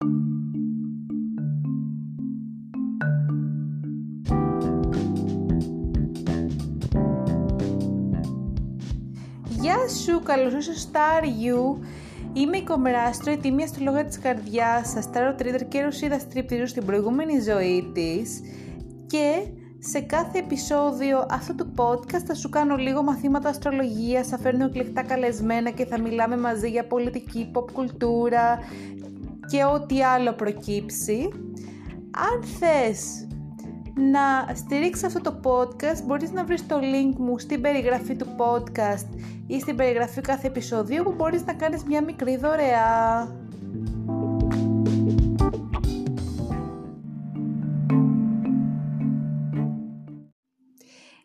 Γεια σου, καλώς ήρθες στο Star You. Είμαι η Κομράστρο, η τιμή αστρολόγα της καρδιάς σας, Tarot Reader και ρουσίδα στριπτήριου στην προηγούμενη ζωή της και σε κάθε επεισόδιο αυτού του podcast θα σου κάνω λίγο μαθήματα αστρολογίας, θα φέρνω εκλεκτά καλεσμένα και θα μιλάμε μαζί για πολιτική, pop κουλτούρα και ό,τι άλλο προκύψει. Αν θες να στηρίξεις αυτό το podcast μπορείς να βρεις το link μου στην περιγραφή του podcast ή στην περιγραφή κάθε επεισοδίου που μπορείς να κάνεις μια μικρή δωρεά.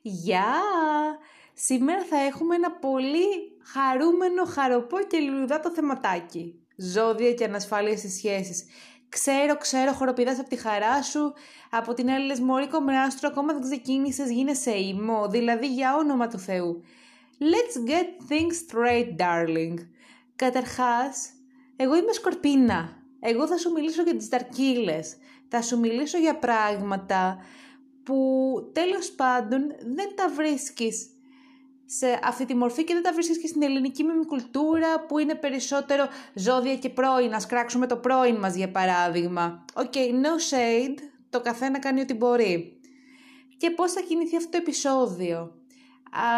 Γεια! Σήμερα θα έχουμε ένα πολύ χαρούμενο, χαροπό και λουλουδάτο θεματάκι. Ζώδια και ανασφάλεια στις σχέσεις. Ξέρω, ξέρω, χοροπηδάς από τη χαρά σου. Από την άλλη λες, μωρή κομμράστρο, ακόμα δεν ξεκίνησες, γίνεσαι ήμο. Δηλαδή, για όνομα του Θεού. Let's get things straight, darling. Καταρχάς, εγώ είμαι σκορπίνα. Εγώ θα σου μιλήσω για τις ταρκύλες. Θα σου μιλήσω για πράγματα που τέλος πάντων δεν τα βρίσκεις σε αυτή τη μορφή και δεν τα βρίσκεις και στην ελληνική κουλτούρα που είναι περισσότερο ζώδια και πρώην, ας κράξουμε το πρώην μας για παράδειγμα. OK, okay, no shade, το καθένα κάνει ό,τι μπορεί. Και πώς θα κινηθεί αυτό το επεισόδιο;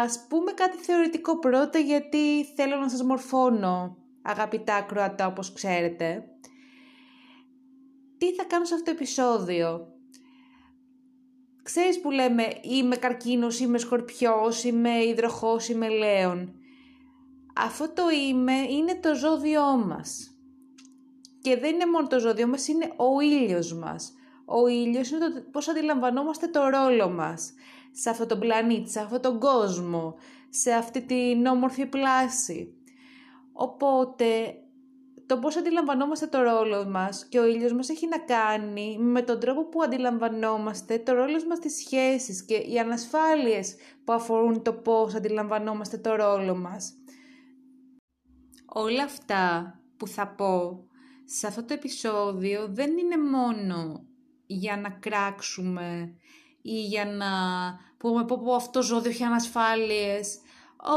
Ας πούμε κάτι θεωρητικό πρώτα γιατί θέλω να σας μορφώνω αγαπητά ακροατά όπως ξέρετε. Τι θα κάνω σε αυτό το επεισόδιο; Ξέρεις που λέμε είμαι καρκίνος, είμαι σκορπιός, είμαι υδροχόος, είμαι λέων. Αυτό το είμαι είναι το ζώδιό μας. Και δεν είναι μόνο το ζώδιο μας, είναι ο ήλιος μας. Ο ήλιος είναι το πώς αντιλαμβανόμαστε το ρόλο μας σε αυτόν τον πλανήτη, σε αυτόν τον κόσμο, σε αυτή την όμορφη πλάση. Οπότε το πώς αντιλαμβανόμαστε το ρόλο μας και ο ήλιος μας έχει να κάνει με τον τρόπο που αντιλαμβανόμαστε το ρόλο μας στις σχέσεις και οι ανασφάλειες που αφορούν το πώς αντιλαμβανόμαστε το ρόλο μας. Όλα αυτά που θα πω σε αυτό το επεισόδιο δεν είναι μόνο για να κράξουμε ή για να πούμε πω, πω αυτό ζώδιο έχει ανασφάλειες.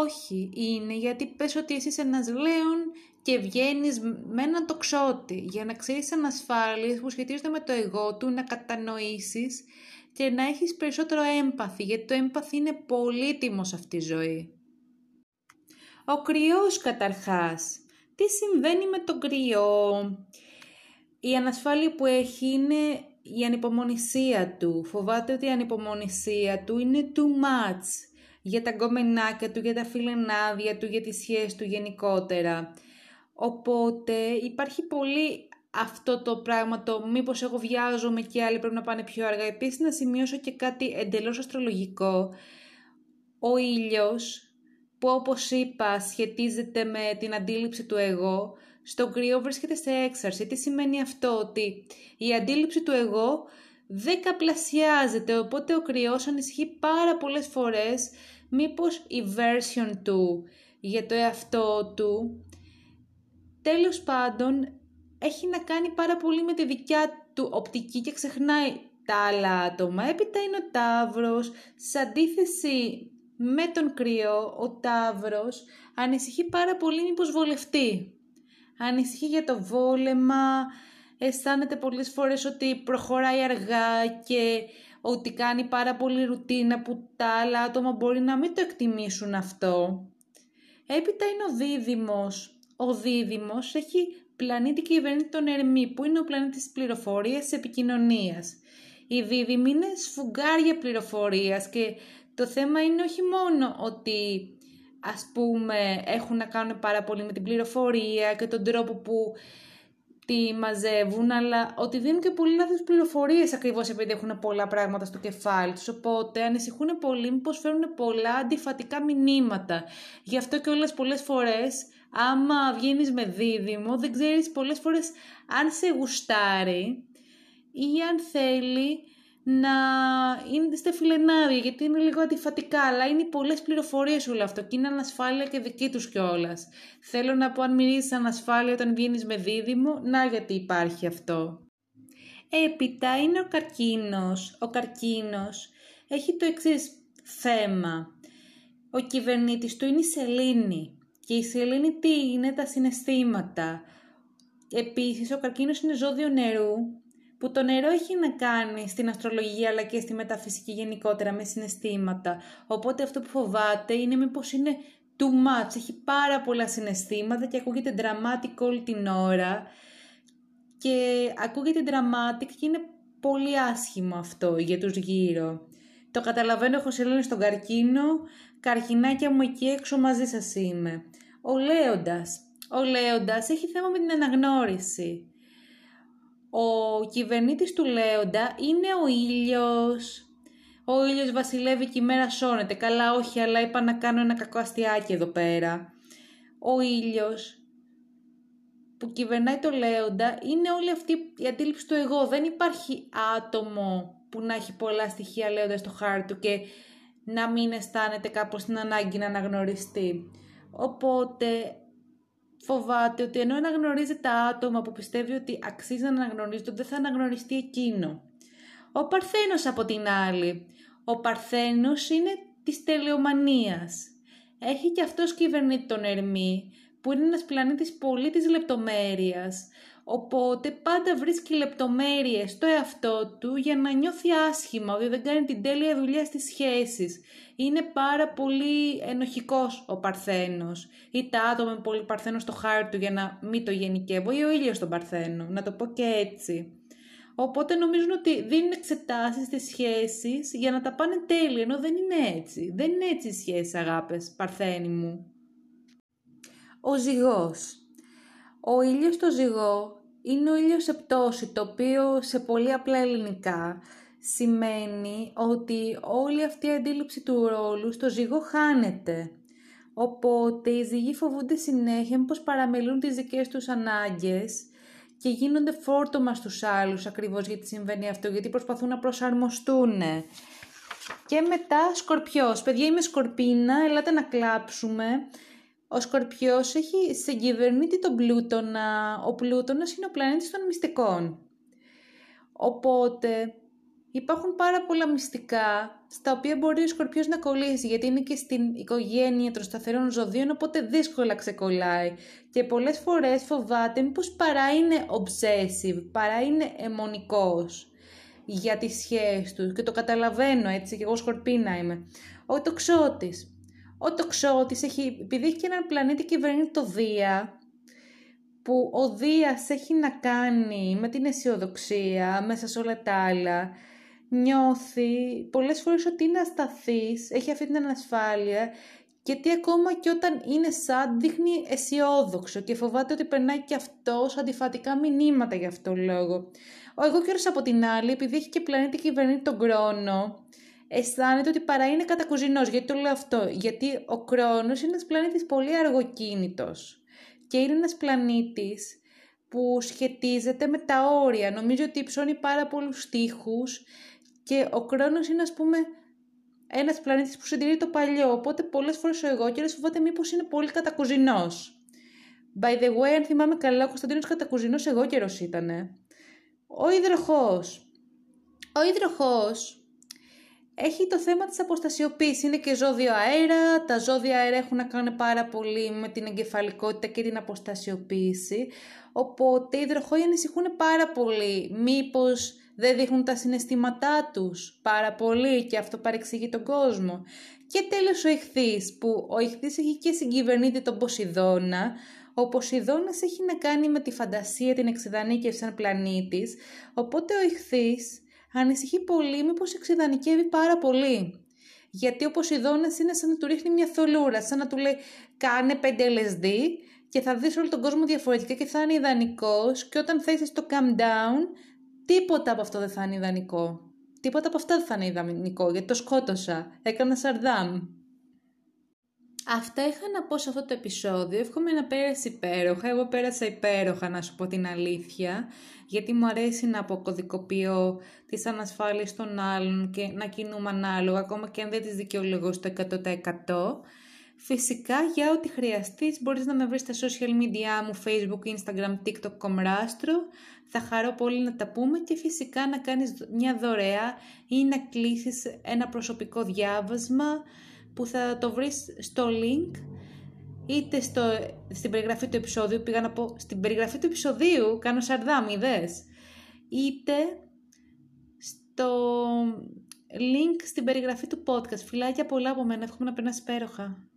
Όχι, είναι γιατί πες ότι εσύ είσαι ένας λέον και βγαίνεις με έναν τοξότη για να ξέρεις ανασφάλειες που σχετίζονται με το εγώ του, να κατανοήσεις και να έχεις περισσότερο έμπαθη, γιατί το έμπαθη είναι πολύτιμος σε αυτή τη ζωή. Ο κρυός καταρχάς. Τι συμβαίνει με τον κρυό; Η ανασφάλεια που έχει είναι η ανυπομονησία του. Φοβάται ότι η ανυπομονησία του είναι too much για τα γκομενάκια του, για τα φιλενάδια του, για τις σχέσεις του γενικότερα. Οπότε υπάρχει πολύ αυτό το πράγμα το μήπως εγώ βιάζομαι και άλλοι πρέπει να πάνε πιο αργά. Επίσης να σημειώσω και κάτι εντελώς αστρολογικό. Ο ήλιος που όπως είπα σχετίζεται με την αντίληψη του εγώ, στο κρύο βρίσκεται σε έξαρση. Τι σημαίνει αυτό, ότι η αντίληψη του εγώ δεκαπλασιάζεται, οπότε ο κρυός ανησυχεί πάρα πολλές φορές μήπως η version του για το εαυτό του τέλος πάντων έχει να κάνει πάρα πολύ με τη δικιά του οπτική και ξεχνάει τα άλλα άτομα. Έπειτα είναι ο Ταύρος, σε αντίθεση με τον κρυό, ο Ταύρος ανησυχεί πάρα πολύ μήπως βολευτεί. Ανησυχεί για το βόλεμα, αισθάνεται πολλές φορές ότι προχωράει αργά και ότι κάνει πάρα πολύ ρουτίνα που τα άλλα άτομα μπορεί να μην το εκτιμήσουν αυτό. Έπειτα είναι ο δίδυμος, ο δίδυμος έχει πλανήτη κυβερνήτη τον Ερμή, που είναι ο πλανήτης της πληροφορίας της επικοινωνίας. Οι δίδυμοι είναι σφουγγάρια πληροφορίας και το θέμα είναι όχι μόνο ότι ας πούμε έχουν να κάνουν πάρα πολύ με την πληροφορία και τον τρόπο που τη μαζεύουν, αλλά ότι δίνουν και πολύ λάθος πληροφορίες ακριβώς επειδή έχουν πολλά πράγματα στο κεφάλι τους, οπότε ανησυχούν πολύ μήπως φέρουν πολλά αντιφατικά μηνύματα. Γι' αυτό και όλες πολλές φορές άμα βγαίνεις με δίδυμο, δεν ξέρεις πολλές φορές αν σε γουστάρει ή αν θέλει να είναι φιλενάδια, γιατί είναι λίγο αντιφατικά, αλλά είναι πολλές πληροφορίες όλο αυτό και είναι ανασφάλεια και δική τους κιόλας. Θέλω να πω αν μυρίζεις ανασφάλεια όταν βγαίνεις με δίδυμο, να γιατί υπάρχει αυτό. Έπειτα είναι ο καρκίνος. Ο καρκίνος έχει το εξής θέμα. Ο κυβερνήτης του είναι η σελήνη. Και η σελήνη τι είναι τα συναισθήματα. Επίσης ο καρκίνος είναι ζώδιο νερού που το νερό έχει να κάνει στην αστρολογία αλλά και στη μεταφυσική γενικότερα με συναισθήματα. Οπότε αυτό που φοβάται είναι μήπως είναι too much, έχει πάρα πολλά συναισθήματα και ακούγεται dramatic όλη την ώρα και ακούγεται dramatic και είναι πολύ άσχημο αυτό για τους γύρω. Το καταλαβαίνω, έχω σελήνη στον καρκίνο, καρκινάκια μου εκεί έξω μαζί σας είμαι. Ο Λέοντας. Ο Λέοντας έχει θέμα με την αναγνώριση. Ο κυβερνήτης του Λέοντα είναι ο ήλιος. Ο ήλιος βασιλεύει και η μέρα σώνεται. Καλά όχι, αλλά είπα να κάνω ένα κακό αστιάκι εδώ πέρα. Ο ήλιος που κυβερνάει το Λέοντα είναι όλη αυτή η αντίληψη του εγώ. Δεν υπάρχει άτομο που να έχει πολλά στοιχεία Λέοντας στο χάρτη του και να μην αισθάνεται κάπως την ανάγκη να αναγνωριστεί. Οπότε φοβάται ότι ενώ αναγνωρίζει τα άτομα που πιστεύει ότι αξίζει να αναγνωρίζονται, δεν θα αναγνωριστεί εκείνο. Ο Παρθένος από την άλλη. Ο Παρθένος είναι της τελειομανίας. Έχει και αυτός κυβερνήτη τον Ερμή, που είναι ένας πλανήτης πολύ της λεπτομέρειας, οπότε πάντα βρίσκει λεπτομέρειες στο εαυτό του για να νιώθει άσχημα, ότι δεν κάνει την τέλεια δουλειά στις σχέσεις. Είναι πάρα πολύ ενοχικός ο Παρθένος ή τα άτομα με πολύ Παρθένο στο χάρτη του για να μην το γενικεύω ή ο ήλιος τον Παρθένο, να το πω και έτσι. Οπότε νομίζουν ότι δίνουν εξετάσεις στις σχέσεις για να τα πάνε τέλεια, ενώ δεν είναι έτσι. Δεν είναι έτσι οι σχέσεις αγάπες, Παρθένη μου. Ο ζυγός. Ο ήλιος στο ζυγό είναι ο ήλιος σε πτώση, το οποίο σε πολύ απλά ελληνικά σημαίνει ότι όλη αυτή η αντίληψη του ρόλου στο ζυγό χάνεται. Οπότε οι ζυγοί φοβούνται συνέχεια πως παραμελούν τις δικές τους ανάγκες και γίνονται φόρτωμα στους άλλους ακριβώς γιατί συμβαίνει αυτό, γιατί προσπαθούν να προσαρμοστούν. Και μετά σκορπιός. Παιδιά είμαι σκορπίνα, ελάτε να κλάψουμε. Ο Σκορπιός έχει συγκυβερνήτη τον Πλούτονα. Ο Πλούτονας είναι ο πλανήτης των μυστικών. Οπότε υπάρχουν πάρα πολλά μυστικά στα οποία μπορεί ο Σκορπιός να κολλήσει γιατί είναι και στην οικογένεια των σταθερών ζωδίων οπότε δύσκολα ξεκολλάει και πολλές φορές φοβάται μήπως παρά είναι obsessive, παρά είναι αιμονικός για τις σχέσεις του και το καταλαβαίνω έτσι και εγώ σκορπίνα είμαι. Ο τοξότης ο τοξότης έχει, επειδή έχει και έναν πλανήτη κυβερνεί το Δία, που ο Δίας έχει να κάνει με την αισιοδοξία μέσα σε όλα τα άλλα, νιώθει πολλές φορές ότι είναι ασταθής, έχει αυτή την ανασφάλεια γιατί ακόμα και όταν είναι σαν δείχνει αισιόδοξο και φοβάται ότι περνάει και αυτός αντιφατικά μηνύματα για αυτόν τον λόγο. Ο εγώ καιρός από την άλλη, επειδή έχει και πλανήτη κυβερνεί τον χρόνο, αισθάνεται ότι παρά είναι κατακουζινός. Γιατί το λέω αυτό; Γιατί ο Κρόνος είναι ένας πλανήτης πολύ αργοκίνητος. Και είναι ένας πλανήτης που σχετίζεται με τα όρια. Νομίζω ότι υψώνει πάρα πολλούς στίχους και ο Κρόνος είναι ας πούμε ένας πλανήτης που συντηρεί το παλιό. Οπότε πολλές φορές ο εγώ και φοβάται μήπως είναι πολύ κατακουζινός. By the way, αν θυμάμαι καλά, ο Κωνσταντίνος Κατακουζινός εγώ καιρός ήτανε. Ο υδροχός. Ο υδροχός έχει το θέμα της αποστασιοποίησης. Είναι και ζώδιο αέρα. Τα ζώδια αέρα έχουν να κάνουν πάρα πολύ με την εγκεφαλικότητα και την αποστασιοποίηση. Οπότε οι υδροχόοι ανησυχούν πάρα πολύ. Μήπως δεν δείχνουν τα συναισθήματά τους πάρα πολύ και αυτό παρεξηγεί τον κόσμο. Και τέλος ο ηχθής, που ο ηχθής έχει και συγκυβερνείται τον Ποσειδώνα, ο Ποσειδώνας έχει να κάνει με τη φαντασία, την εξειδανίκευση σαν πλανήτης, οπότε ο ηχθής ανησυχεί πολύ μήπως εξειδανικεύει πάρα πολύ. Γιατί ο Ποσειδώνας είναι σαν να του ρίχνει μια θολούρα, σαν να του λέει κάνε 5 LSD και θα δεις όλο τον κόσμο διαφορετικά και θα είναι ιδανικός και όταν θέσεις το calm down, τίποτα από αυτό δεν θα είναι ιδανικό. Τίποτα από αυτά δεν θα είναι ιδανικό, γιατί το σκότωσα. Έκανα σαρδάμ. Αυτά είχα να πω σε αυτό το επεισόδιο. Εύχομαι να πέρασε υπέροχα. Εγώ πέρασα υπέροχα, να σου πω την αλήθεια. Γιατί μου αρέσει να αποκωδικοποιώ τις ανασφάλειες των άλλων και να κινούμε ανάλογα, ακόμα και αν δεν τις δικαιολογώ στο 100%. Φυσικά για ό,τι χρειαστείς μπορείς να με βρεις στα social media μου, facebook, instagram, tiktok, κομράστρο. Θα χαρώ πολύ να τα πούμε και φυσικά να κάνεις μια δωρεά ή να κλείσεις ένα προσωπικό διάβασμα που θα το βρεις στο link είτε στο, στην περιγραφή του επεισόδιου, πήγα να πω στην περιγραφή του επεισοδίου, κάνω σαρδάμι, δες, είτε στο link στην περιγραφή του podcast. Φιλάκια πολλά από μένα, εύχομαι να περνάς υπέροχα.